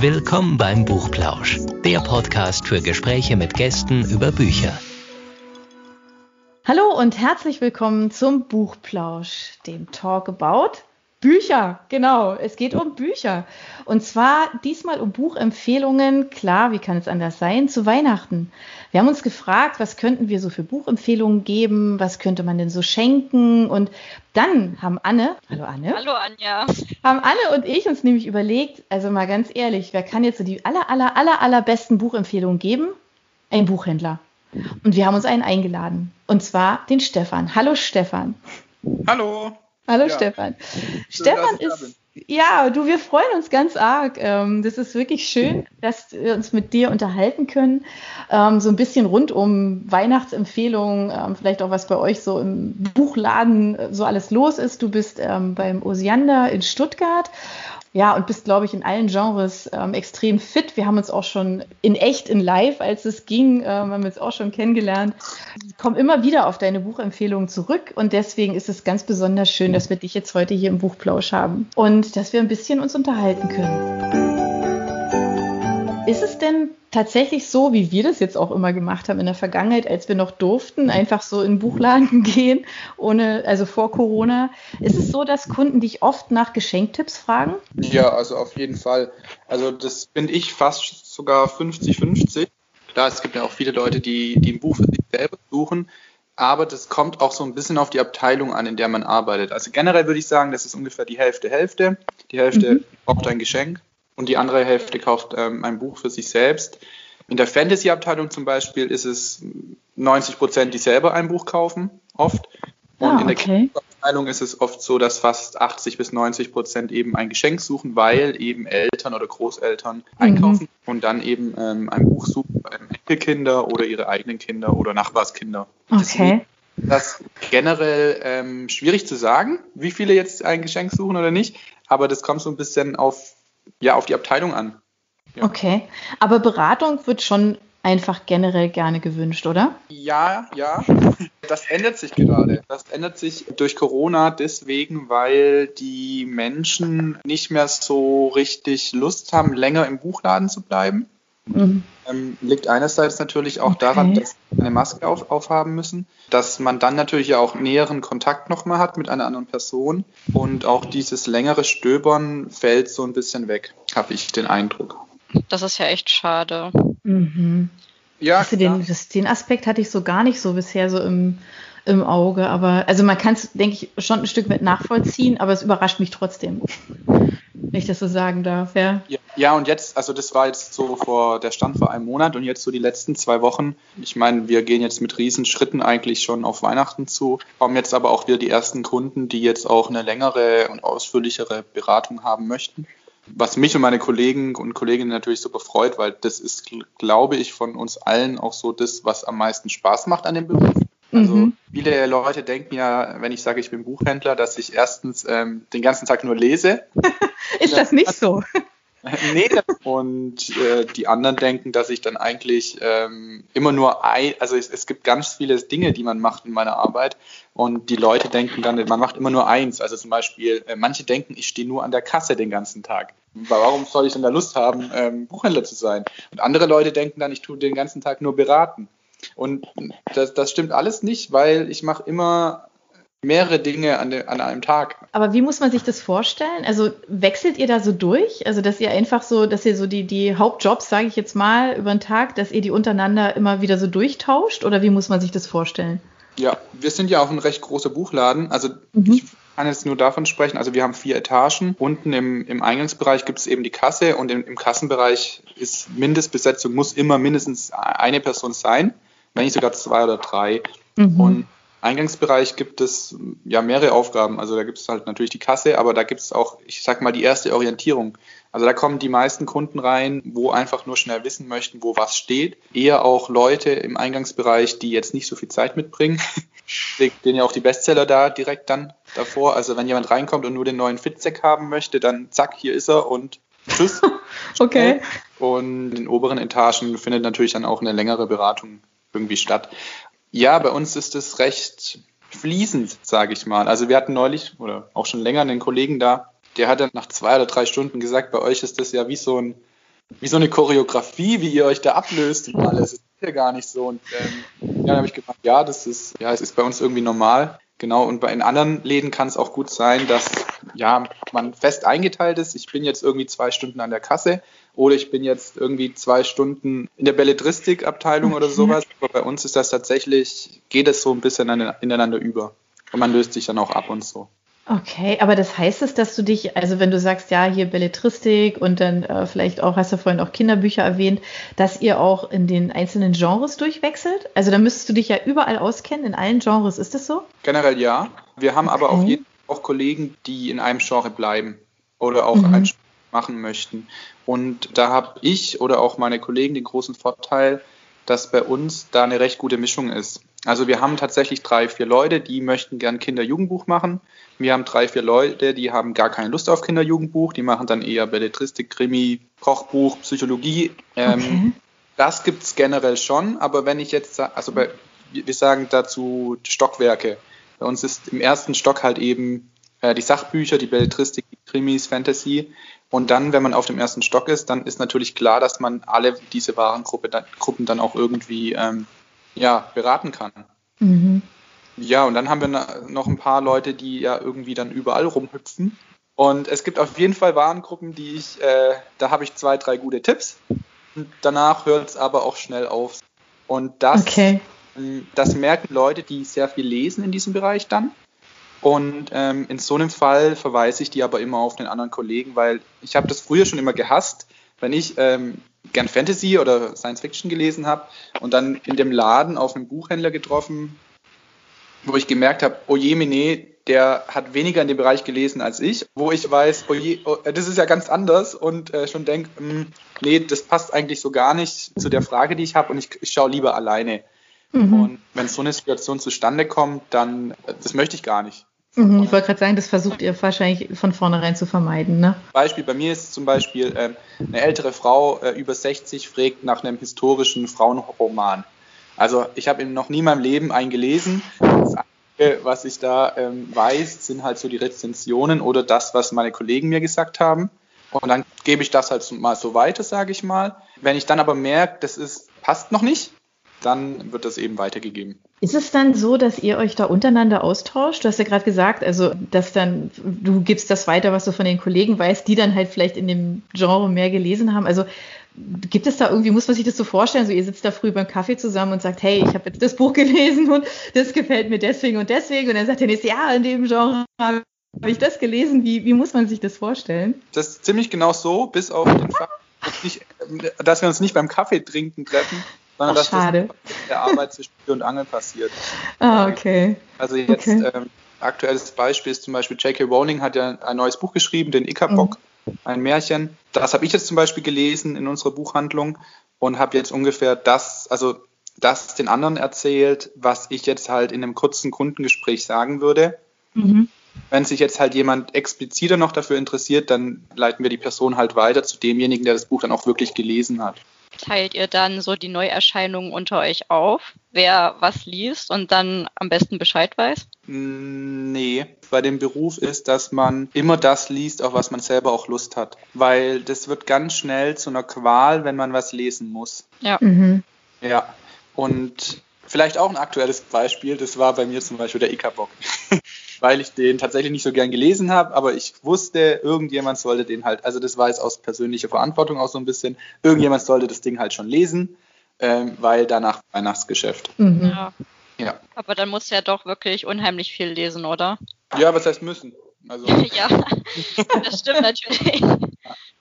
Willkommen beim Buchplausch, der Podcast für Gespräche mit Gästen über Bücher. Hallo und herzlich willkommen zum Buchplausch, dem Talk about Bücher, genau. Es geht um Bücher. Und zwar diesmal um Buchempfehlungen. Klar, wie kann es anders sein? Zu Weihnachten. Wir haben uns gefragt, was könnten wir so für Buchempfehlungen geben? Was könnte man denn so schenken? Und dann haben Anne, hallo Anne. Hallo Anja. Haben Anne und ich uns nämlich überlegt, also mal ganz ehrlich, wer kann jetzt so die aller, aller, aller, allerbesten Buchempfehlungen geben? Ein Buchhändler. Und wir haben uns einen eingeladen. Und zwar den Stefan. Hallo Stefan. Hallo. Hallo ja. Stefan. Schön, Stefan ist, ja, du, wir freuen uns ganz arg. Ähm, das ist wirklich schön, dass wir uns mit dir unterhalten können. Ähm, so ein bisschen rund um Weihnachtsempfehlungen, ähm, vielleicht auch was bei euch so im Buchladen äh, so alles los ist. Du bist beim Osiander in Stuttgart ja, und bist, glaube ich, in allen Genres ähm, extrem fit. Wir haben uns auch schon in echt, in live, als es ging, ähm, haben wir uns auch schon kennengelernt. Ich komme immer wieder auf deine Buchempfehlungen zurück und deswegen ist es ganz besonders schön, dass wir dich jetzt heute hier im Buchplausch haben und dass wir ein bisschen uns unterhalten können. Ist es denn tatsächlich so, wie wir das jetzt auch immer gemacht haben in der Vergangenheit, als wir noch durften, einfach so in Buchladen gehen, ohne, also vor Corona. Ist es so, dass Kunden dich oft nach Geschenktipps fragen? Ja, also auf jeden Fall. Also das finde ich fast sogar 50-50. Klar, es gibt ja auch viele Leute, die, die ein Buch für sich selber suchen, aber das kommt auch so ein bisschen auf die Abteilung an, in der man arbeitet. Also generell würde ich sagen, das ist ungefähr die Hälfte Hälfte. Die Hälfte mhm. braucht ein Geschenk und die andere Hälfte kauft ähm, ein Buch für sich selbst. In der Fantasy-Abteilung zum Beispiel ist es 90 Prozent, die selber ein Buch kaufen, oft. Und ah, in der okay. Abteilung ist es oft so, dass fast 80 bis 90 Prozent eben ein Geschenk suchen, weil eben Eltern oder Großeltern mhm. einkaufen und dann eben ähm, ein Buch suchen Enkelkinder oder ihre eigenen Kinder oder Nachbarskinder. Okay. Das ist generell ähm, schwierig zu sagen, wie viele jetzt ein Geschenk suchen oder nicht, aber das kommt so ein bisschen auf ja, auf die Abteilung an. Ja. Okay, aber Beratung wird schon einfach generell gerne gewünscht, oder? Ja, ja. Das ändert sich gerade. Das ändert sich durch Corona deswegen, weil die Menschen nicht mehr so richtig Lust haben, länger im Buchladen zu bleiben. Mhm. Ähm, liegt einerseits natürlich auch okay. daran, dass sie eine Maske auf, aufhaben müssen, dass man dann natürlich auch näheren Kontakt nochmal hat mit einer anderen Person und auch dieses längere Stöbern fällt so ein bisschen weg, habe ich den Eindruck. Das ist ja echt schade. Mhm. Ja, den, das, den Aspekt hatte ich so gar nicht so bisher so im, im Auge, aber also man kann es, denke ich, schon ein Stück weit nachvollziehen, aber es überrascht mich trotzdem. Wenn ich das so sagen darf, ja. ja. Ja, und jetzt, also das war jetzt so vor, der Stand vor einem Monat und jetzt so die letzten zwei Wochen. Ich meine, wir gehen jetzt mit Riesenschritten eigentlich schon auf Weihnachten zu, kommen jetzt aber auch wieder die ersten Kunden, die jetzt auch eine längere und ausführlichere Beratung haben möchten. Was mich und meine Kollegen und Kolleginnen natürlich super freut, weil das ist, glaube ich, von uns allen auch so das, was am meisten Spaß macht an dem Beruf. Also mhm. viele Leute denken ja, wenn ich sage, ich bin Buchhändler, dass ich erstens ähm, den ganzen Tag nur lese. ist das nicht so? nee, und äh, die anderen denken, dass ich dann eigentlich ähm, immer nur ein, also es, es, gibt ganz viele Dinge, die man macht in meiner Arbeit und die Leute denken dann, man macht immer nur eins. Also zum Beispiel, äh, manche denken, ich stehe nur an der Kasse den ganzen Tag. Warum soll ich denn da Lust haben, ähm, Buchhändler zu sein? Und andere Leute denken dann, ich tue den ganzen Tag nur beraten. Und das, das stimmt alles nicht, weil ich mache immer mehrere Dinge an, de, an einem Tag. Aber wie muss man sich das vorstellen? Also wechselt ihr da so durch? Also dass ihr einfach so, dass ihr so die, die Hauptjobs, sage ich jetzt mal, über den Tag, dass ihr die untereinander immer wieder so durchtauscht? Oder wie muss man sich das vorstellen? Ja, wir sind ja auch ein recht großer Buchladen. Also mhm. ich kann jetzt nur davon sprechen. Also wir haben vier Etagen. Unten im, im Eingangsbereich gibt es eben die Kasse und im, im Kassenbereich ist Mindestbesetzung, muss immer mindestens eine Person sein, wenn nicht sogar zwei oder drei. Mhm. Und Eingangsbereich gibt es ja mehrere Aufgaben. Also da gibt es halt natürlich die Kasse, aber da gibt es auch, ich sag mal, die erste Orientierung. Also da kommen die meisten Kunden rein, wo einfach nur schnell wissen möchten, wo was steht. Eher auch Leute im Eingangsbereich, die jetzt nicht so viel Zeit mitbringen. Stehen ja auch die Bestseller da direkt dann davor. Also wenn jemand reinkommt und nur den neuen Fitzek haben möchte, dann zack, hier ist er und tschüss. okay. Und in den oberen Etagen findet natürlich dann auch eine längere Beratung irgendwie statt. Ja, bei uns ist es recht fließend, sage ich mal. Also wir hatten neulich oder auch schon länger einen Kollegen da, der hat dann nach zwei oder drei Stunden gesagt, bei euch ist das ja wie so ein wie so eine Choreografie, wie ihr euch da ablöst und alles. Das ist ja gar nicht so. Und ähm, dann habe ich gedacht, ja, das ist, ja, es ist bei uns irgendwie normal. Genau, und bei in anderen Läden kann es auch gut sein, dass ja, man fest eingeteilt ist. Ich bin jetzt irgendwie zwei Stunden an der Kasse oder ich bin jetzt irgendwie zwei Stunden in der Belletristikabteilung oder sowas. Aber bei uns ist das tatsächlich, geht es so ein bisschen ineinander über. Und man löst sich dann auch ab und so. Okay, aber das heißt es, dass du dich, also wenn du sagst, ja, hier Belletristik und dann äh, vielleicht auch, hast du vorhin auch Kinderbücher erwähnt, dass ihr auch in den einzelnen Genres durchwechselt? Also da müsstest du dich ja überall auskennen, in allen Genres, ist das so? Generell ja. Wir haben okay. aber auf jeden Fall auch Kollegen, die in einem Genre bleiben oder auch mhm. ein Genre machen möchten. Und da habe ich oder auch meine Kollegen den großen Vorteil, dass bei uns da eine recht gute Mischung ist. Also wir haben tatsächlich drei, vier Leute, die möchten gern Kinder-Jugendbuch machen. Wir haben drei, vier Leute, die haben gar keine Lust auf Kinder-Jugendbuch, die machen dann eher Belletristik, Krimi, Kochbuch, Psychologie. Ähm, okay. Das gibt's generell schon, aber wenn ich jetzt, also bei, wir sagen dazu Stockwerke. Bei uns ist im ersten Stock halt eben äh, die Sachbücher, die Belletristik, die Krimis, Fantasy. Und dann, wenn man auf dem ersten Stock ist, dann ist natürlich klar, dass man alle diese Warengruppen dann, Gruppen dann auch irgendwie ähm, ja, beraten kann. Mhm. Ja, und dann haben wir noch ein paar Leute, die ja irgendwie dann überall rumhüpfen. Und es gibt auf jeden Fall Warengruppen, die ich, äh, da habe ich zwei, drei gute Tipps. Und danach hört es aber auch schnell auf. Und das, okay. Ähm, das merken Leute, die sehr viel lesen in diesem Bereich dann. Und ähm, in so einem Fall verweise ich die aber immer auf den anderen Kollegen, weil ich habe das früher schon immer gehasst, wenn ich ähm, gern Fantasy oder Science Fiction gelesen habe und dann in dem Laden auf einen Buchhändler getroffen, wo ich gemerkt habe, oh je, Mene, der hat weniger in dem Bereich gelesen als ich, wo ich weiß, oh je, oh, das ist ja ganz anders und äh, schon denke, hm, nee, das passt eigentlich so gar nicht zu der Frage, die ich habe und ich, ich schaue lieber alleine. Mhm. Und wenn so eine Situation zustande kommt, dann, das möchte ich gar nicht. Mhm, ich wollte gerade sagen, das versucht ihr wahrscheinlich von vornherein zu vermeiden. Ne? Beispiel bei mir ist zum Beispiel äh, eine ältere Frau äh, über 60 fragt nach einem historischen Frauenroman. Also ich habe noch nie in meinem Leben einen gelesen. Das Einzige, was ich da ähm, weiß, sind halt so die Rezensionen oder das, was meine Kollegen mir gesagt haben. Und dann gebe ich das halt mal so weiter, sage ich mal. Wenn ich dann aber merke, das ist, passt noch nicht, dann wird das eben weitergegeben. Ist es dann so, dass ihr euch da untereinander austauscht? Du hast ja gerade gesagt, also dass dann du gibst das weiter, was du von den Kollegen weißt, die dann halt vielleicht in dem Genre mehr gelesen haben. Also gibt es da irgendwie, muss man sich das so vorstellen, so ihr sitzt da früh beim Kaffee zusammen und sagt, hey, ich habe jetzt das Buch gelesen und das gefällt mir deswegen und deswegen und dann sagt der nächste, ja, in dem Genre habe ich das gelesen. Wie, wie muss man sich das vorstellen? Das ist ziemlich genau so, bis auf den Fakt, dass wir uns nicht beim Kaffee trinken treffen, sondern Ach, dass schade. das in der Arbeit zwischen Tür und Angel passiert. Ah, okay. Also jetzt okay. ähm, aktuelles Beispiel ist zum Beispiel J.K. Rowling hat ja ein neues Buch geschrieben, den Ichabod, mhm. ein Märchen. Das habe ich jetzt zum Beispiel gelesen in unserer Buchhandlung und habe jetzt ungefähr das, also das den anderen erzählt, was ich jetzt halt in einem kurzen Kundengespräch sagen würde. Mhm. Wenn sich jetzt halt jemand expliziter noch dafür interessiert, dann leiten wir die Person halt weiter zu demjenigen, der das Buch dann auch wirklich gelesen hat teilt ihr dann so die Neuerscheinungen unter euch auf, wer was liest und dann am besten Bescheid weiß? Nee, bei dem Beruf ist, dass man immer das liest, auf was man selber auch Lust hat. Weil das wird ganz schnell zu einer Qual, wenn man was lesen muss. Ja. Mhm. Ja. Und vielleicht auch ein aktuelles Beispiel, das war bei mir zum Beispiel der Ikabock. weil ich den tatsächlich nicht so gern gelesen habe, aber ich wusste, irgendjemand sollte den halt, also das war jetzt aus persönlicher Verantwortung auch so ein bisschen, irgendjemand sollte das Ding halt schon lesen, ähm, weil danach Weihnachtsgeschäft. Mhm. Ja. ja. Aber dann muss ja doch wirklich unheimlich viel lesen, oder? Ja, was heißt müssen? Also. ja, das stimmt natürlich.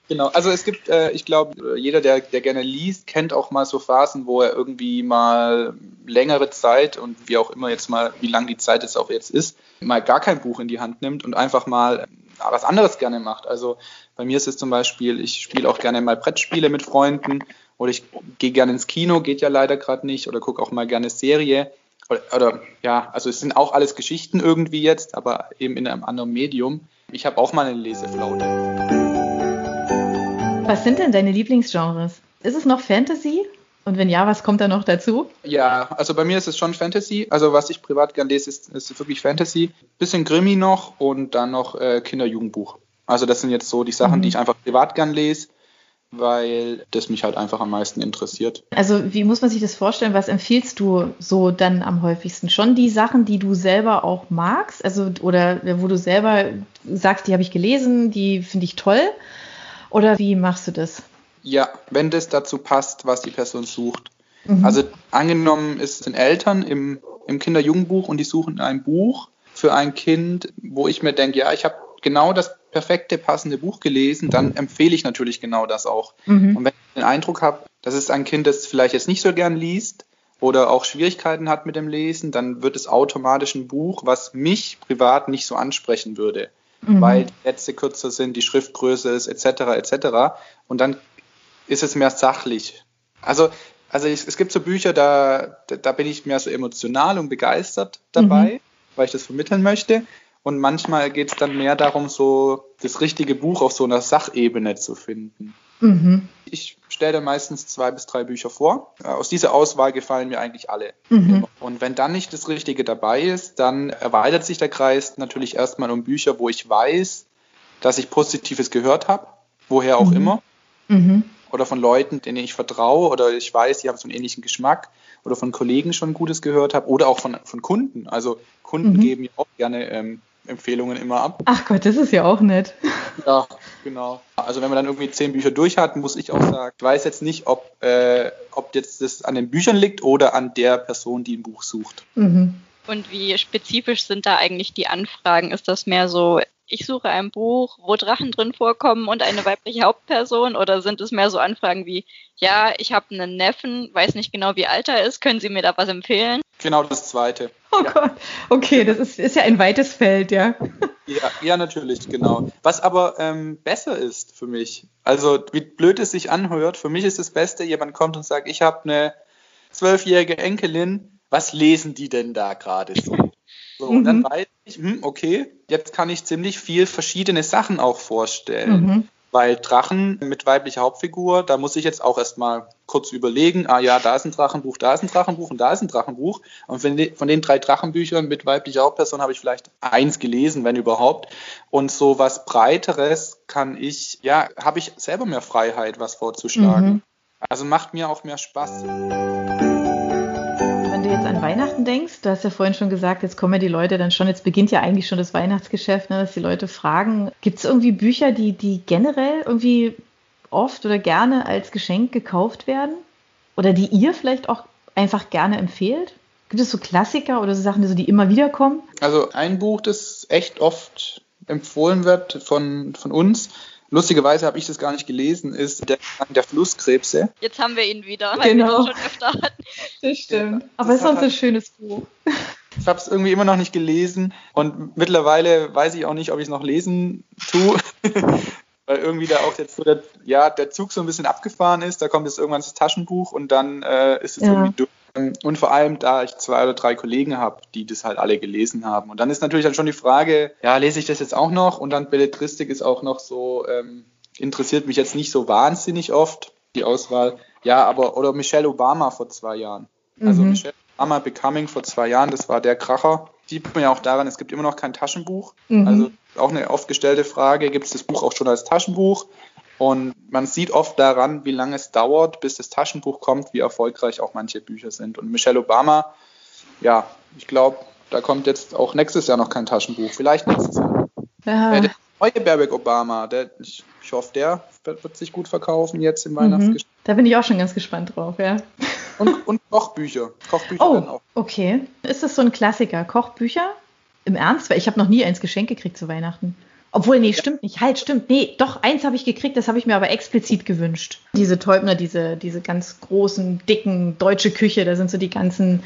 Genau, also es gibt, äh, ich glaube, jeder, der, der gerne liest, kennt auch mal so Phasen, wo er irgendwie mal längere Zeit und wie auch immer jetzt mal, wie lang die Zeit jetzt auch jetzt ist, mal gar kein Buch in die Hand nimmt und einfach mal was anderes gerne macht. Also bei mir ist es zum Beispiel, ich spiele auch gerne mal Brettspiele mit Freunden oder ich gehe gerne ins Kino, geht ja leider gerade nicht, oder gucke auch mal gerne Serie. Oder, oder, ja, also es sind auch alles Geschichten irgendwie jetzt, aber eben in einem anderen Medium. Ich habe auch mal eine Leseflaute. Was sind denn deine Lieblingsgenres? Ist es noch Fantasy? Und wenn ja, was kommt da noch dazu? Ja, also bei mir ist es schon Fantasy. Also was ich privat gern lese, ist, ist wirklich Fantasy. Bisschen Grimmy noch und dann noch äh, Kinder-Jugendbuch. Also das sind jetzt so die Sachen, mhm. die ich einfach privat gern lese. weil das mich halt einfach am meisten interessiert. Also wie muss man sich das vorstellen? Was empfiehlst du so dann am häufigsten? Schon die Sachen, die du selber auch magst, also oder wo du selber sagst, die habe ich gelesen, die finde ich toll, oder wie machst du das? Ja, wenn das dazu passt, was die Person sucht. Mhm. Also angenommen, es sind Eltern im, im Kinder-Jugendbuch und die suchen ein Buch für ein Kind, wo ich mir denke, ja, ich habe genau das perfekte, passende Buch gelesen, dann empfehle ich natürlich genau das auch. Mhm. Und wenn ich den Eindruck habe, das ist ein Kind, das vielleicht jetzt nicht so gern liest oder auch Schwierigkeiten hat mit dem Lesen, dann wird es automatisch ein Buch, was mich privat nicht so ansprechen würde. Mhm. Weil die Sätze kürzer sind, die Schriftgröße ist, etc., etc. Und dann ist es mehr sachlich. Also, also ich, es gibt so Bücher, da, da bin ich mehr so emotional und begeistert dabei, mhm. weil ich das vermitteln möchte. Und manchmal geht es dann mehr darum, so das richtige Buch auf so einer Sachebene zu finden. Mhm. Ich stelle dann meistens zwei bis drei Bücher vor. Aus dieser Auswahl gefallen mir eigentlich alle. Mhm. Und wenn dann nicht das Richtige dabei ist, dann erweitert sich der Kreis natürlich erstmal um Bücher, wo ich weiß, dass ich Positives gehört habe, woher auch mhm. immer. Oder von Leuten, denen ich vertraue oder ich weiß, die haben so einen ähnlichen Geschmack oder von Kollegen schon Gutes gehört habe oder auch von, von Kunden. Also Kunden mhm. geben ja auch gerne ähm, Empfehlungen immer ab. Ach Gott, das ist ja auch nett. Ja, genau. Also wenn man dann irgendwie zehn Bücher durch hat, muss ich auch sagen, ich weiß jetzt nicht, ob, äh, ob jetzt das an den Büchern liegt oder an der Person, die ein Buch sucht. Mhm. Und wie spezifisch sind da eigentlich die Anfragen? Ist das mehr so, ich suche ein Buch, wo Drachen drin vorkommen und eine weibliche Hauptperson? Oder sind es mehr so Anfragen wie, ja, ich habe einen Neffen, weiß nicht genau, wie alt er ist, können Sie mir da was empfehlen? Genau das Zweite. Oh ja. Gott, okay, das ist, ist ja ein weites Feld, ja. Ja, ja natürlich, genau. Was aber ähm, besser ist für mich, also wie blöd es sich anhört, für mich ist das Beste, jemand kommt und sagt, ich habe eine zwölfjährige Enkelin, was lesen die denn da gerade so? So, und dann mhm. weiß ich, hm, okay, jetzt kann ich ziemlich viel verschiedene Sachen auch vorstellen. Mhm. Weil Drachen mit weiblicher Hauptfigur, da muss ich jetzt auch erstmal kurz überlegen, ah ja, da ist ein Drachenbuch, da ist ein Drachenbuch und da ist ein Drachenbuch. Und von den, drei Drachenbüchern mit weiblicher Hauptperson habe ich vielleicht eins gelesen, wenn überhaupt. Und so was Breiteres kann ich, ja, habe ich selber mehr Freiheit, was vorzuschlagen. Mhm. Also macht mir auch mehr Spaß Weihnachten denkst, du hast ja vorhin schon gesagt, jetzt kommen ja die Leute dann schon, jetzt beginnt ja eigentlich schon das Weihnachtsgeschäft, ne, dass die Leute fragen, gibt es irgendwie Bücher, die, die generell irgendwie oft oder gerne als Geschenk gekauft werden? Oder die ihr vielleicht auch einfach gerne empfehlt? Gibt es so Klassiker oder so Sachen, die, so, die immer wieder kommen? Also ein Buch, das echt oft empfohlen wird von, von uns, Lustigerweise habe ich das gar nicht gelesen, ist der, der Flusskrebse. Jetzt haben wir ihn wieder, weil genau. wir ihn schon öfter hatten. Das stimmt. Aber es ist sonst ein schönes Buch. Ich habe es irgendwie immer noch nicht gelesen und mittlerweile weiß ich auch nicht, ob ich es noch lesen tue. weil irgendwie da auch jetzt so der, ja, der Zug so ein bisschen abgefahren ist. Da kommt jetzt irgendwann das Taschenbuch und dann äh, ist es ja. irgendwie durch. Und vor allem, da ich zwei oder drei Kollegen habe, die das halt alle gelesen haben. Und dann ist natürlich dann schon die Frage, ja, lese ich das jetzt auch noch? Und dann Belletristik ist auch noch so, ähm, interessiert mich jetzt nicht so wahnsinnig oft, die Auswahl. Ja, aber, oder Michelle Obama vor zwei Jahren. Also mhm. Michelle Obama Becoming vor zwei Jahren, das war der Kracher. Sieht man ja auch daran, es gibt immer noch kein Taschenbuch. Mhm. Also auch eine oft gestellte Frage, gibt es das Buch auch schon als Taschenbuch? Und man sieht oft daran, wie lange es dauert, bis das Taschenbuch kommt, wie erfolgreich auch manche Bücher sind. Und Michelle Obama, ja, ich glaube, da kommt jetzt auch nächstes Jahr noch kein Taschenbuch. Vielleicht nächstes Jahr. Ja. Äh, der neue Barack Obama, der, ich, ich hoffe, der wird, sich gut verkaufen jetzt im mhm. Weihnachtsgeschäft. Da bin ich auch schon ganz gespannt drauf, ja. Und, und Kochbücher. Kochbücher oh, auch. Okay. Ist das so ein Klassiker? Kochbücher? Im Ernst? Weil ich habe noch nie eins geschenkt gekriegt zu Weihnachten. Obwohl, nee, stimmt nicht. Halt, stimmt. Nee, doch, eins habe ich gekriegt, das habe ich mir aber explizit gewünscht. Diese Täubner, diese, diese ganz großen, dicken deutsche Küche, da sind so die ganzen,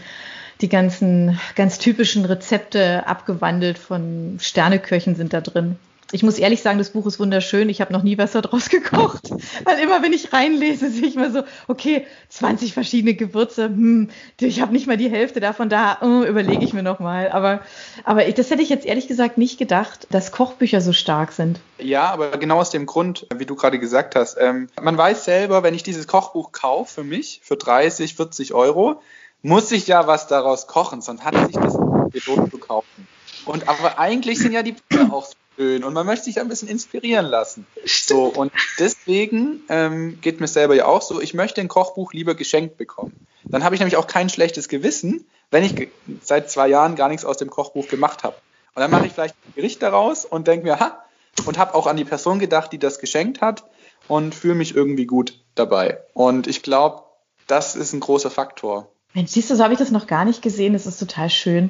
die ganzen ganz typischen Rezepte abgewandelt von Sterneköchen sind da drin. Ich muss ehrlich sagen, das Buch ist wunderschön. Ich habe noch nie was daraus gekocht. Weil immer, wenn ich reinlese, sehe ich mal so, okay, 20 verschiedene Gewürze. Hm, ich habe nicht mal die Hälfte davon da. Oh, überlege ich mir nochmal. Aber, aber das hätte ich jetzt ehrlich gesagt nicht gedacht, dass Kochbücher so stark sind. Ja, aber genau aus dem Grund, wie du gerade gesagt hast. Ähm, man weiß selber, wenn ich dieses Kochbuch kaufe für mich, für 30, 40 Euro, muss ich ja was daraus kochen, sonst hat sich das gelohnt zu kaufen. Und aber eigentlich sind ja die Bücher auch so schön und man möchte sich ein bisschen inspirieren lassen. So, und deswegen ähm, geht mir selber ja auch so, ich möchte ein Kochbuch lieber geschenkt bekommen. Dann habe ich nämlich auch kein schlechtes Gewissen, wenn ich seit zwei Jahren gar nichts aus dem Kochbuch gemacht habe. Und dann mache ich vielleicht ein Gericht daraus und denke mir, ha, und habe auch an die Person gedacht, die das geschenkt hat und fühle mich irgendwie gut dabei. Und ich glaube, das ist ein großer Faktor. Mensch, siehst du, so habe ich das noch gar nicht gesehen. Das ist total schön.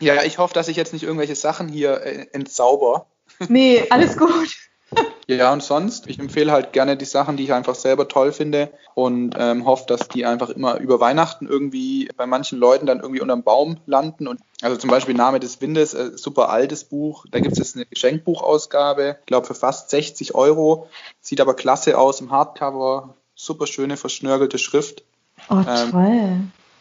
Ja, ich hoffe, dass ich jetzt nicht irgendwelche Sachen hier äh, entzauber. Nee, alles gut. Ja, und sonst, ich empfehle halt gerne die Sachen, die ich einfach selber toll finde und ähm, hoffe, dass die einfach immer über Weihnachten irgendwie bei manchen Leuten dann irgendwie unterm Baum landen. Und also zum Beispiel Name des Windes, äh, super altes Buch. Da gibt es jetzt eine Geschenkbuchausgabe, ich glaube für fast 60 Euro. Sieht aber klasse aus im Hardcover, super schöne verschnörgelte Schrift. Oh, ähm, toll.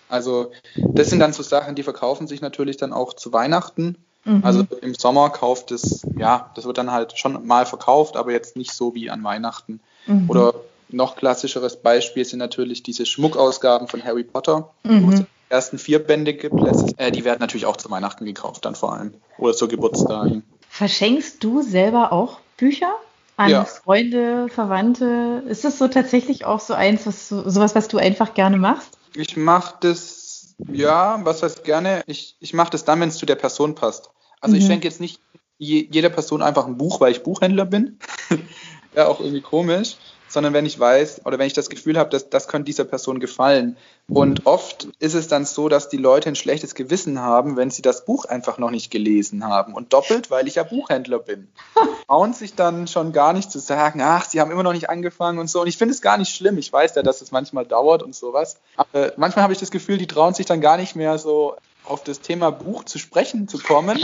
Also das sind dann so Sachen, die verkaufen sich natürlich dann auch zu Weihnachten. Mhm. Also im Sommer kauft es, ja, das wird dann halt schon mal verkauft, aber jetzt nicht so wie an Weihnachten. Mhm. Oder noch klassischeres Beispiel sind natürlich diese Schmuckausgaben von Harry Potter, mhm. wo es die ersten vier Bände gibt. Äh, die werden natürlich auch zu Weihnachten gekauft, dann vor allem. Oder zur Geburtstagen. Verschenkst du selber auch Bücher? An ja. Freunde, Verwandte? Ist das so tatsächlich auch so eins, was sowas, was du einfach gerne machst? Ich mache das ja, was heißt gerne? Ich, ich mache das dann, wenn es zu der Person passt. Also mhm. ich schenke jetzt nicht je, jeder Person einfach ein Buch, weil ich Buchhändler bin. ja, auch irgendwie komisch sondern wenn ich weiß oder wenn ich das Gefühl habe, dass das könnte dieser Person gefallen. Und oft ist es dann so, dass die Leute ein schlechtes Gewissen haben, wenn sie das Buch einfach noch nicht gelesen haben. Und doppelt, weil ich ja Buchhändler bin. Trauen sich dann schon gar nicht zu sagen, ach, sie haben immer noch nicht angefangen und so. Und ich finde es gar nicht schlimm. Ich weiß ja, dass es manchmal dauert und sowas. Aber manchmal habe ich das Gefühl, die trauen sich dann gar nicht mehr so auf das Thema Buch zu sprechen zu kommen,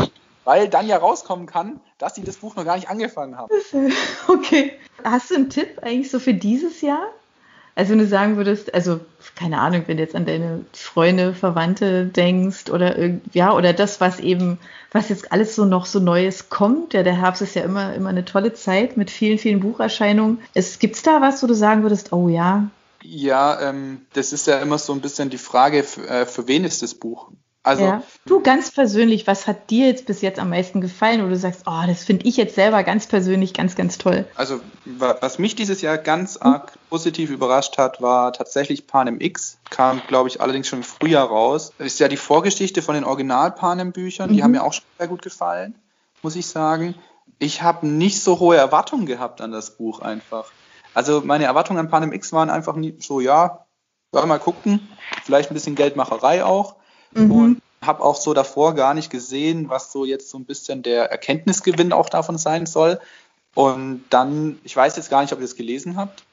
weil dann ja rauskommen kann, dass sie das Buch noch gar nicht angefangen haben. Okay. Hast du einen Tipp eigentlich so für dieses Jahr? Also wenn du sagen würdest, also keine Ahnung, wenn du jetzt an deine Freunde, Verwandte denkst oder ja, oder das, was eben, was jetzt alles so noch so Neues kommt, ja, der Herbst ist ja immer, immer eine tolle Zeit mit vielen, vielen Bucherscheinungen. Gibt es da was, wo du sagen würdest, oh ja? Ja, ähm, das ist ja immer so ein bisschen die Frage, für, äh, für wen ist das Buch? Also, ja. Du ganz persönlich, was hat dir jetzt bis jetzt am meisten gefallen, wo du sagst, oh, das finde ich jetzt selber ganz persönlich ganz, ganz toll? Also, was mich dieses Jahr ganz arg positiv überrascht hat, war tatsächlich Panem X. Kam, glaube ich, allerdings schon im Frühjahr raus. Das ist ja die Vorgeschichte von den Original Panem-Büchern. Die mhm. haben mir auch schon sehr gut gefallen, muss ich sagen. Ich habe nicht so hohe Erwartungen gehabt an das Buch einfach. Also, meine Erwartungen an Panem X waren einfach nie so, ja, mal gucken. Vielleicht ein bisschen Geldmacherei auch. Mhm. Und habe auch so davor gar nicht gesehen, was so jetzt so ein bisschen der Erkenntnisgewinn auch davon sein soll. Und dann, ich weiß jetzt gar nicht, ob ihr das gelesen habt.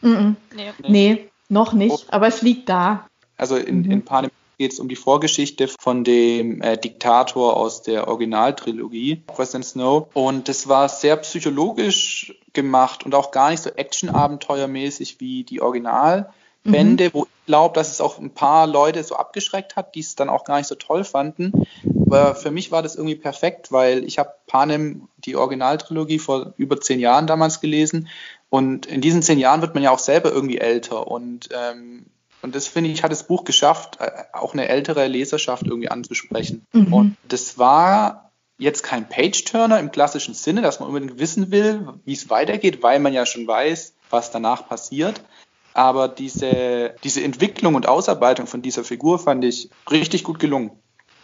Mhm. Nee. nee. noch nicht, aber es liegt da. Also in, mhm. in Panem geht es um die Vorgeschichte von dem äh, Diktator aus der Originaltrilogie, President Snow. Und das war sehr psychologisch gemacht und auch gar nicht so actionabenteuermäßig wie die Original. Bände, mhm. wo ich glaube, dass es auch ein paar Leute so abgeschreckt hat, die es dann auch gar nicht so toll fanden. Aber für mich war das irgendwie perfekt, weil ich habe Panem, die Originaltrilogie, vor über zehn Jahren damals gelesen. Und in diesen zehn Jahren wird man ja auch selber irgendwie älter. Und, ähm, und das finde ich, hat das Buch geschafft, äh, auch eine ältere Leserschaft irgendwie anzusprechen. Mhm. Und das war jetzt kein Page-Turner im klassischen Sinne, dass man unbedingt wissen will, wie es weitergeht, weil man ja schon weiß, was danach passiert. Aber diese, diese Entwicklung und Ausarbeitung von dieser Figur fand ich richtig gut gelungen.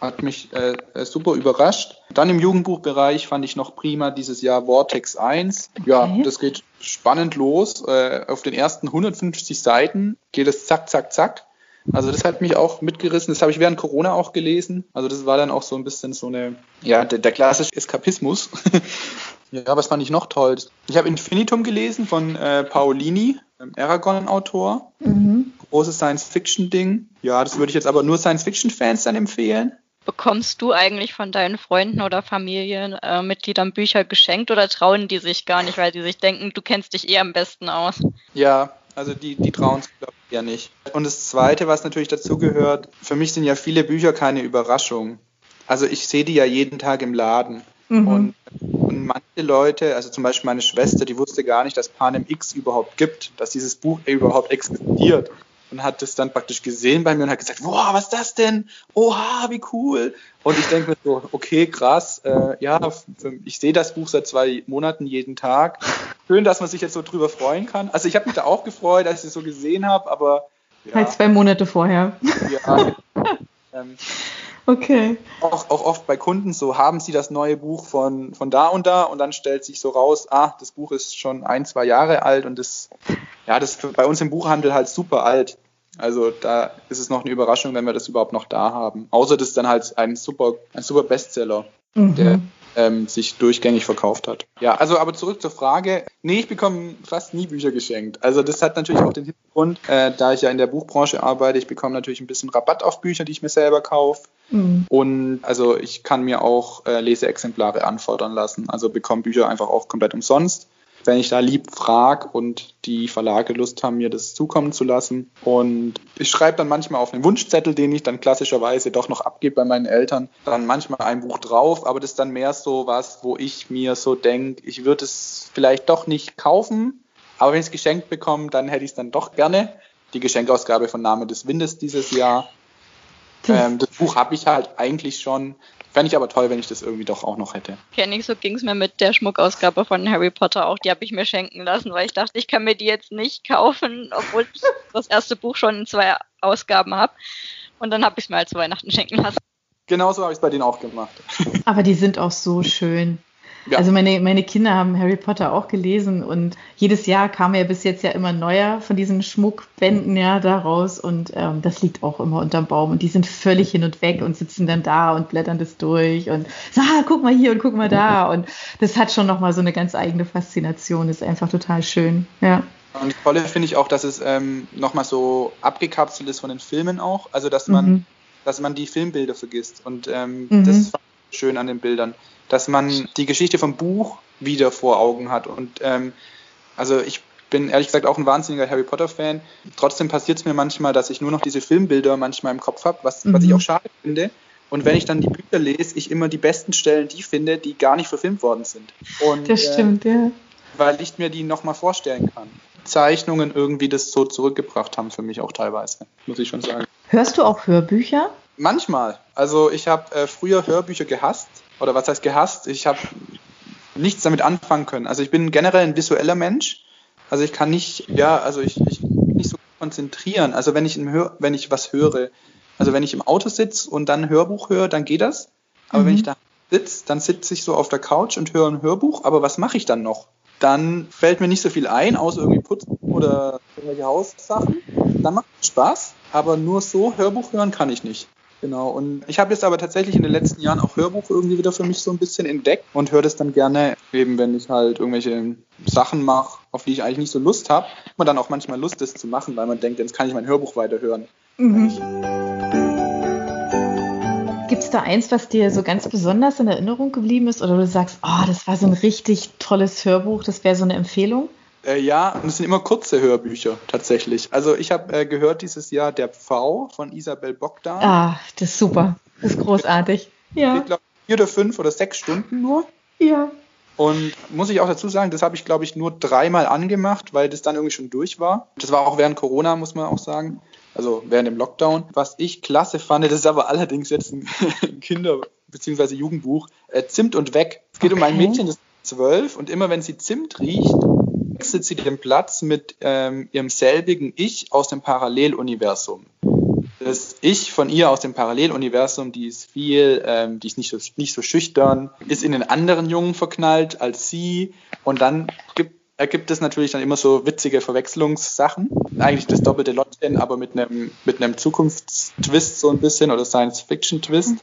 Hat mich äh, äh super überrascht. Dann im Jugendbuchbereich fand ich noch prima dieses Jahr Vortex 1. Ja, okay. das geht spannend los. Äh, auf den ersten 150 Seiten geht es zack, zack, zack. Also das hat mich auch mitgerissen. Das habe ich während Corona auch gelesen. Also das war dann auch so ein bisschen so eine, ja, der, der klassische Eskapismus. ja, was fand ich noch toll? Ich habe Infinitum gelesen von äh, Paolini. Aragon-Autor. Mhm. Großes Science-Fiction-Ding. Ja, das würde ich jetzt aber nur Science-Fiction-Fans dann empfehlen. Bekommst du eigentlich von deinen Freunden oder Familienmitgliedern äh, Bücher geschenkt oder trauen die sich gar nicht, weil die sich denken, du kennst dich eh am besten aus? Ja, also die, die trauen sich, glaube ich, ja nicht. Und das Zweite, was natürlich dazu gehört, für mich sind ja viele Bücher keine Überraschung. Also ich sehe die ja jeden Tag im Laden. Mhm. Und, manche Leute, also zum Beispiel meine Schwester, die wusste gar nicht, dass Panem X überhaupt gibt, dass dieses Buch überhaupt existiert. und hat das dann praktisch gesehen bei mir und hat gesagt, wow, was ist das denn? Oha, wie cool. Und ich denke mir so, okay, krass, äh, ja, ich sehe das Buch seit zwei Monaten jeden Tag. Schön, dass man sich jetzt so drüber freuen kann. Also ich habe mich da auch gefreut, als ich es so gesehen habe, aber ja. Halt zwei Monate vorher. Ja. ähm, okay. Auch, auch oft bei Kunden so, haben sie das neue Buch von, von da und da und dann stellt sich so raus, ah, das Buch ist schon ein, zwei Jahre alt und das, ja, das ist bei uns im Buchhandel halt super alt. Also da ist es noch eine Überraschung, wenn wir das überhaupt noch da haben. Außer das ist dann halt ein super, ein super Bestseller, mhm. der ähm, sich durchgängig verkauft hat. Ja, also aber zurück zur Frage. Nee, ich bekomme fast nie Bücher geschenkt. Also das hat natürlich auch den Hintergrund, äh, da ich ja in der Buchbranche arbeite, ich bekomme natürlich ein bisschen Rabatt auf Bücher, die ich mir selber kaufe. Mhm. Und also ich kann mir auch äh, Leseexemplare anfordern lassen. Also bekomme Bücher einfach auch komplett umsonst wenn ich da lieb frage und die Verlage Lust haben, mir das zukommen zu lassen. Und ich schreibe dann manchmal auf einen Wunschzettel, den ich dann klassischerweise doch noch abgebe bei meinen Eltern, dann manchmal ein Buch drauf, aber das ist dann mehr so was, wo ich mir so denke, ich würde es vielleicht doch nicht kaufen, aber wenn ich es geschenkt bekomme, dann hätte ich es dann doch gerne. Die Geschenkausgabe von Name des Windes dieses Jahr. Ähm, das Buch habe ich halt eigentlich schon. Fände ich aber toll, wenn ich das irgendwie doch auch noch hätte. Kenne ich, so ging es mir mit der Schmuckausgabe von Harry Potter auch. Die habe ich mir schenken lassen, weil ich dachte, ich kann mir die jetzt nicht kaufen, obwohl ich das erste Buch schon in zwei Ausgaben habe. Und dann habe ich es mir halt zu Weihnachten schenken lassen. Genauso habe ich es bei denen auch gemacht. Aber die sind auch so schön. Ja. Also meine, meine Kinder haben Harry Potter auch gelesen und jedes Jahr kam ja bis jetzt ja immer neuer von diesen Schmuckbänden ja da raus und ähm, das liegt auch immer unterm Baum und die sind völlig hin und weg und sitzen dann da und blättern das durch und so, ah, guck mal hier und guck mal da und das hat schon nochmal so eine ganz eigene Faszination, ist einfach total schön, ja. Und das Tolle finde ich auch, dass es ähm, nochmal so abgekapselt ist von den Filmen auch, also dass man, mhm. dass man die Filmbilder vergisst und ähm, mhm. das ist schön an den Bildern dass man die Geschichte vom Buch wieder vor Augen hat. Und ähm, also ich bin ehrlich gesagt auch ein wahnsinniger Harry Potter-Fan. Trotzdem passiert es mir manchmal, dass ich nur noch diese Filmbilder manchmal im Kopf habe, was, mhm. was ich mhm. auch schade finde. Und wenn ich dann die Bücher lese, ich immer die besten Stellen die finde, die gar nicht verfilmt worden sind. Und, das stimmt, äh, ja. Weil ich mir die nochmal vorstellen kann. Zeichnungen irgendwie das so zurückgebracht haben für mich auch teilweise, muss ich schon sagen. Hörst du auch Hörbücher? Manchmal. Also ich habe äh, früher Hörbücher gehasst oder was heißt gehasst? Ich habe nichts damit anfangen können. Also ich bin generell ein visueller Mensch. Also ich kann nicht, ja, also ich, ich nicht so konzentrieren. Also wenn ich, im Hör, wenn ich was höre, also wenn ich im Auto sitze und dann ein Hörbuch höre, dann geht das. Aber mhm. wenn ich da sitze, dann sitze ich so auf der Couch und höre ein Hörbuch. Aber was mache ich dann noch? Dann fällt mir nicht so viel ein, außer irgendwie putzen oder irgendwelche Haussachen. Dann macht es Spaß, aber nur so Hörbuch hören kann ich nicht. Genau, und ich habe jetzt aber tatsächlich in den letzten Jahren auch Hörbuch irgendwie wieder für mich so ein bisschen entdeckt und höre das dann gerne, eben wenn ich halt irgendwelche Sachen mache, auf die ich eigentlich nicht so Lust habe. Man dann auch manchmal Lust, das zu machen, weil man denkt, jetzt kann ich mein Hörbuch weiterhören. Mhm. Gibt es da eins, was dir so ganz besonders in Erinnerung geblieben ist oder du sagst, oh, das war so ein richtig tolles Hörbuch, das wäre so eine Empfehlung? Äh, ja, und es sind immer kurze Hörbücher tatsächlich. Also ich habe äh, gehört dieses Jahr Der Pfau von Isabel Bogdan. Ah, das ist super. Das ist großartig. Ja. Ich glaube, vier oder fünf oder sechs Stunden nur. Ja. Und muss ich auch dazu sagen, das habe ich, glaube ich, nur dreimal angemacht, weil das dann irgendwie schon durch war. Das war auch während Corona, muss man auch sagen. Also während dem Lockdown. Was ich klasse fand, das ist aber allerdings jetzt ein Kinder- bzw. Jugendbuch, äh, Zimt und Weg. Es geht okay. um ein Mädchen, das ist zwölf und immer wenn sie Zimt riecht, wechselt sie den Platz mit ähm, ihrem selbigen Ich aus dem Paralleluniversum. Das Ich von ihr aus dem Paralleluniversum, die ist viel, ähm, die ist nicht so, nicht so schüchtern, ist in den anderen Jungen verknallt als sie und dann gibt ergibt es natürlich dann immer so witzige Verwechslungssachen. Eigentlich das doppelte Lottchen, aber mit einem, mit einem Zukunftstwist so ein bisschen oder Science-Fiction-Twist.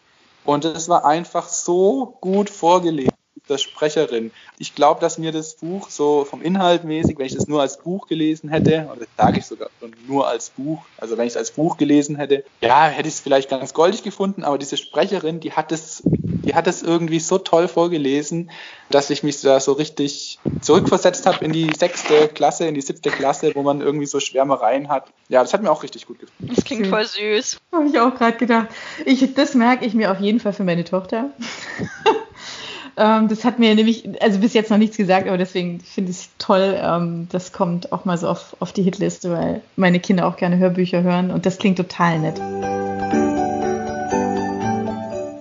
Und es war einfach so gut vorgelesen der Sprecherin. Ich glaube, dass mir das Buch so vom Inhalt mäßig, wenn ich das nur als Buch gelesen hätte, oder sage ich sogar schon nur als Buch, also wenn ich es als Buch gelesen hätte, ja, hätte ich es vielleicht ganz goldig gefunden, aber diese Sprecherin, die hat es, die hat es irgendwie so toll vorgelesen, dass ich mich da so richtig zurückversetzt habe in die sechste Klasse, in die siebte Klasse, wo man irgendwie so Schwärmereien hat. Ja, das hat mir auch richtig gut gefallen. Das klingt voll süß. Habe ich auch gerade gedacht. Ich, das merke ich mir auf jeden Fall für meine Tochter. Ähm, das hat mir nämlich, also bis jetzt noch nichts gesagt, aber deswegen finde ich es toll. Ähm, das kommt auch mal so auf, auf die Hitliste, weil meine Kinder auch gerne Hörbücher hören und das klingt total nett.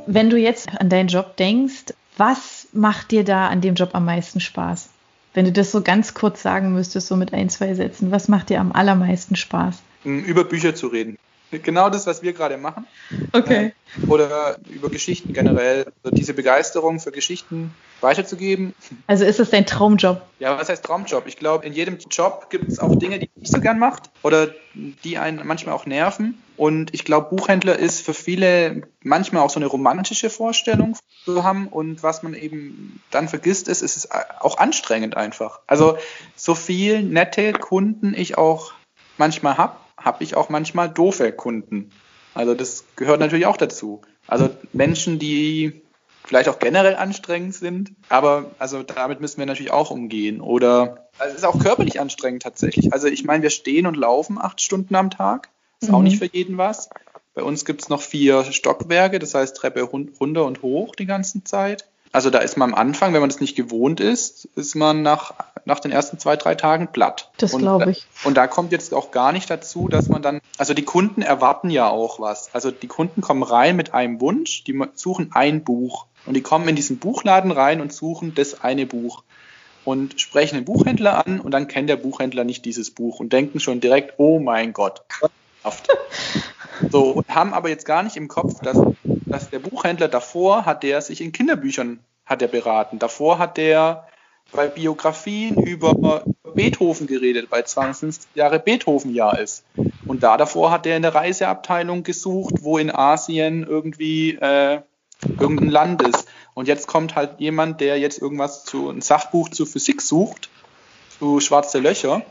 Wenn du jetzt an deinen Job denkst, was macht dir da an dem Job am meisten Spaß? Wenn du das so ganz kurz sagen müsstest, so mit ein, zwei Sätzen, was macht dir am allermeisten Spaß? Über Bücher zu reden. Genau das, was wir gerade machen. Okay. Äh, oder über Geschichten generell. Also diese Begeisterung für Geschichten weiterzugeben. Also ist das dein Traumjob? Ja, was heißt Traumjob? Ich glaube, in jedem Job gibt es auch Dinge, die ich nicht so gern macht oder die einen manchmal auch nerven. Und ich glaube, Buchhändler ist für viele manchmal auch so eine romantische Vorstellung zu haben. Und was man eben dann vergisst, ist, es ist auch anstrengend einfach. Also so viel nette Kunden ich auch manchmal habe, habe ich auch manchmal doofe Kunden. Also das gehört natürlich auch dazu. Also Menschen, die vielleicht auch generell anstrengend sind, aber also damit müssen wir natürlich auch umgehen. Oder also es ist auch körperlich anstrengend tatsächlich. Also ich meine, wir stehen und laufen acht Stunden am Tag. Ist mhm. auch nicht für jeden was. Bei uns gibt es noch vier Stockwerke, das heißt Treppe runter und hoch die ganze Zeit. Also da ist man am Anfang, wenn man das nicht gewohnt ist, ist man nach, nach den ersten zwei, drei Tagen platt. Das glaube ich. Und da kommt jetzt auch gar nicht dazu, dass man dann, also die Kunden erwarten ja auch was. Also die Kunden kommen rein mit einem Wunsch, die suchen ein Buch. Und die kommen in diesen Buchladen rein und suchen das eine Buch. Und sprechen den Buchhändler an und dann kennt der Buchhändler nicht dieses Buch und denken schon direkt, oh mein Gott. So, und haben aber jetzt gar nicht im Kopf, dass dass der Buchhändler davor hat der sich in Kinderbüchern hat er beraten. Davor hat der bei Biografien über Beethoven geredet, weil 250 Jahre Beethoven-Jahr ist. Und da davor hat er in der Reiseabteilung gesucht, wo in Asien irgendwie äh, irgendein Land ist. Und jetzt kommt halt jemand, der jetzt irgendwas zu ein Sachbuch zur Physik sucht, zu schwarze Löcher.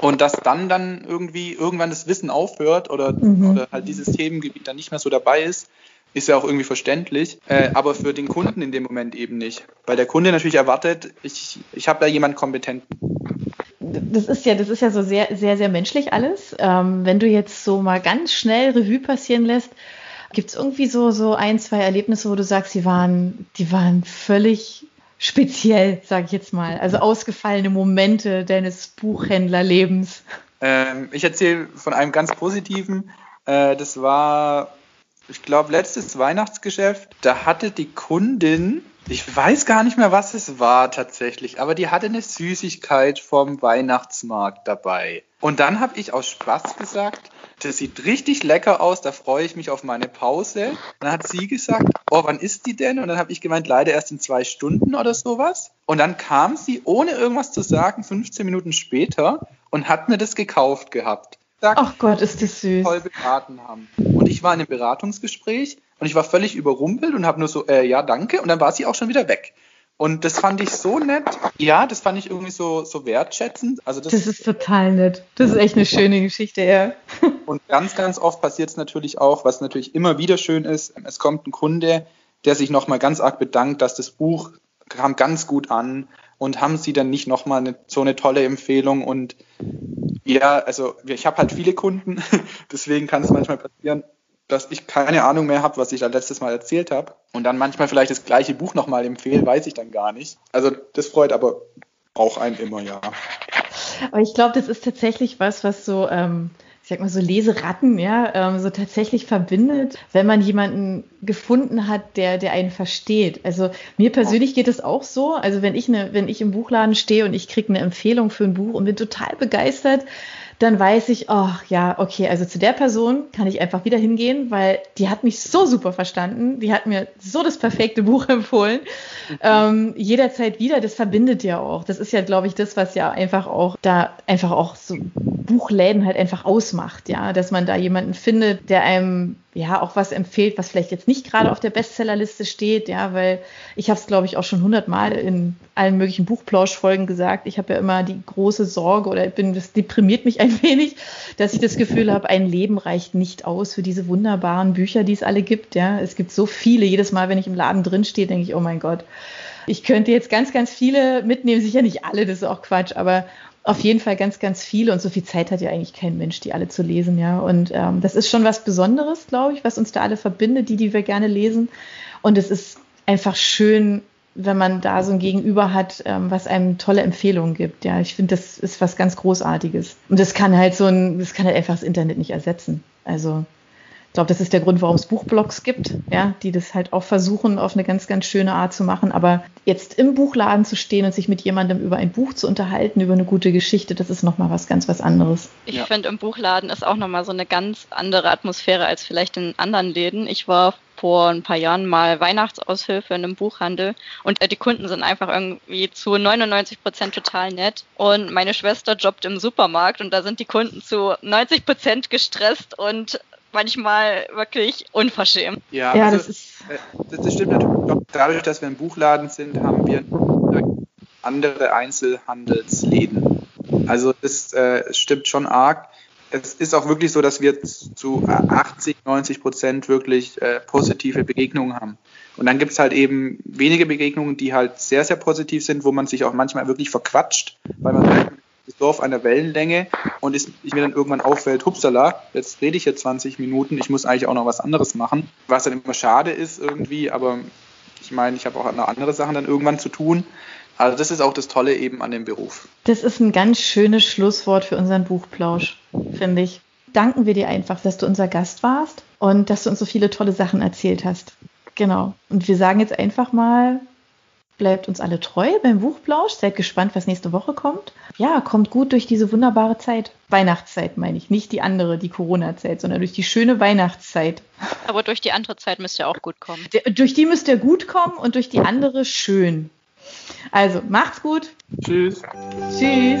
Und dass dann dann irgendwie irgendwann das Wissen aufhört oder, mhm. oder halt dieses Themengebiet dann nicht mehr so dabei ist, ist ja auch irgendwie verständlich, äh, aber für den Kunden in dem Moment eben nicht. Weil der Kunde natürlich erwartet, ich, ich habe da jemanden kompetenten. Das ist ja, das ist ja so sehr, sehr, sehr menschlich alles. Ähm, wenn du jetzt so mal ganz schnell Revue passieren lässt, gibt es irgendwie so, so ein, zwei Erlebnisse, wo du sagst, die waren, die waren völlig speziell, sage ich jetzt mal. Also ausgefallene Momente deines Buchhändlerlebens. Ähm, ich erzähle von einem ganz positiven. Äh, das war ich glaube, letztes Weihnachtsgeschäft, da hatte die Kundin, ich weiß gar nicht mehr, was es war tatsächlich, aber die hatte eine Süßigkeit vom Weihnachtsmarkt dabei. Und dann habe ich aus Spaß gesagt, das sieht richtig lecker aus, da freue ich mich auf meine Pause. Dann hat sie gesagt, oh, wann ist die denn? Und dann habe ich gemeint, leider erst in zwei Stunden oder sowas. Und dann kam sie, ohne irgendwas zu sagen, 15 Minuten später und hat mir das gekauft gehabt gesagt, Ach Gott, ist das süß. toll beraten haben. Und ich war in einem Beratungsgespräch und ich war völlig überrumpelt und habe nur so, äh, ja, danke. Und dann war sie auch schon wieder weg. Und das fand ich so nett. Ja, das fand ich irgendwie so, so wertschätzend. Also das, das ist total nett. Das ist echt eine schöne Geschichte, ja. Und ganz, ganz oft passiert es natürlich auch, was natürlich immer wieder schön ist. Es kommt ein Kunde, der sich nochmal ganz arg bedankt, dass das Buch kam ganz gut an und haben sie dann nicht nochmal eine, so eine tolle Empfehlung und ja, also ich habe halt viele Kunden, deswegen kann es manchmal passieren, dass ich keine Ahnung mehr habe, was ich da letztes Mal erzählt habe und dann manchmal vielleicht das gleiche Buch nochmal empfehle, weiß ich dann gar nicht. Also das freut aber auch einen immer, ja. Aber ich glaube, das ist tatsächlich was, was so ähm, ich sag mal so Leseratten, ja, ähm, so tatsächlich verbindet, wenn man jemanden gefunden hat, der, der einen versteht. Also mir persönlich geht es auch so. Also wenn ich eine, wenn ich im Buchladen stehe und ich kriege eine Empfehlung für ein Buch und bin total begeistert, dann weiß ich, oh ja, okay, also zu der Person kann ich einfach wieder hingehen, weil die hat mich so super verstanden, die hat mir so das perfekte Buch empfohlen. Mhm. Ähm, jederzeit wieder, das verbindet ja auch. Das ist ja, glaube ich, das, was ja einfach auch da einfach auch so Buchläden halt einfach ausmacht, ja, dass man da jemanden findet, der einem ja auch was empfiehlt, was vielleicht jetzt nicht gerade auf der Bestsellerliste steht, ja, weil ich habe es, glaube ich, auch schon hundertmal in allen möglichen Buchplauschfolgen gesagt. Ich habe ja immer die große Sorge oder bin, das deprimiert mich ein wenig, dass ich das Gefühl habe, ein Leben reicht nicht aus für diese wunderbaren Bücher, die es alle gibt, ja. Es gibt so viele. Jedes Mal, wenn ich im Laden drin stehe, denke ich, oh mein Gott. Ich könnte jetzt ganz, ganz viele mitnehmen, sicher nicht alle, das ist auch Quatsch, aber auf jeden Fall ganz, ganz viele und so viel Zeit hat ja eigentlich kein Mensch, die alle zu lesen, ja. Und ähm, das ist schon was Besonderes, glaube ich, was uns da alle verbindet, die, die wir gerne lesen. Und es ist einfach schön, wenn man da so ein Gegenüber hat, ähm, was einem tolle Empfehlungen gibt. Ja, ich finde, das ist was ganz Großartiges. Und das kann halt so ein, das kann halt einfach das Internet nicht ersetzen. Also ich glaube, das ist der Grund, warum es Buchblogs gibt, ja, die das halt auch versuchen, auf eine ganz, ganz schöne Art zu machen. Aber jetzt im Buchladen zu stehen und sich mit jemandem über ein Buch zu unterhalten, über eine gute Geschichte, das ist nochmal was ganz was anderes. Ich ja. finde, im Buchladen ist auch nochmal so eine ganz andere Atmosphäre als vielleicht in anderen Läden. Ich war vor ein paar Jahren mal Weihnachtsaushilfe in einem Buchhandel und äh, die Kunden sind einfach irgendwie zu 99 Prozent total nett. Und meine Schwester jobbt im Supermarkt und da sind die Kunden zu 90 Prozent gestresst und manchmal wirklich unverschämt. Ja, ja also, das, ist äh, das, das stimmt natürlich. Dadurch, dass wir ein Buchladen sind, haben wir andere Einzelhandelsläden. Also das äh, stimmt schon arg. Es ist auch wirklich so, dass wir zu 80, 90 Prozent wirklich äh, positive Begegnungen haben. Und dann gibt es halt eben wenige Begegnungen, die halt sehr, sehr positiv sind, wo man sich auch manchmal wirklich verquatscht, weil man das Dorf einer Wellenlänge und ist, ich mir dann irgendwann auffällt, hupsala, jetzt rede ich hier 20 Minuten, ich muss eigentlich auch noch was anderes machen, was dann immer schade ist irgendwie, aber ich meine, ich habe auch noch andere Sachen dann irgendwann zu tun. Also das ist auch das Tolle eben an dem Beruf. Das ist ein ganz schönes Schlusswort für unseren Buchplausch, finde ich. Danken wir dir einfach, dass du unser Gast warst und dass du uns so viele tolle Sachen erzählt hast. Genau. Und wir sagen jetzt einfach mal Bleibt uns alle treu beim Buchplausch. Seid gespannt, was nächste Woche kommt. Ja, kommt gut durch diese wunderbare Zeit. Weihnachtszeit meine ich. Nicht die andere, die Corona-Zeit, sondern durch die schöne Weihnachtszeit. Aber durch die andere Zeit müsst ihr auch gut kommen. Der, durch die müsst ihr gut kommen und durch die andere schön. Also, macht's gut. Tschüss. Tschüss.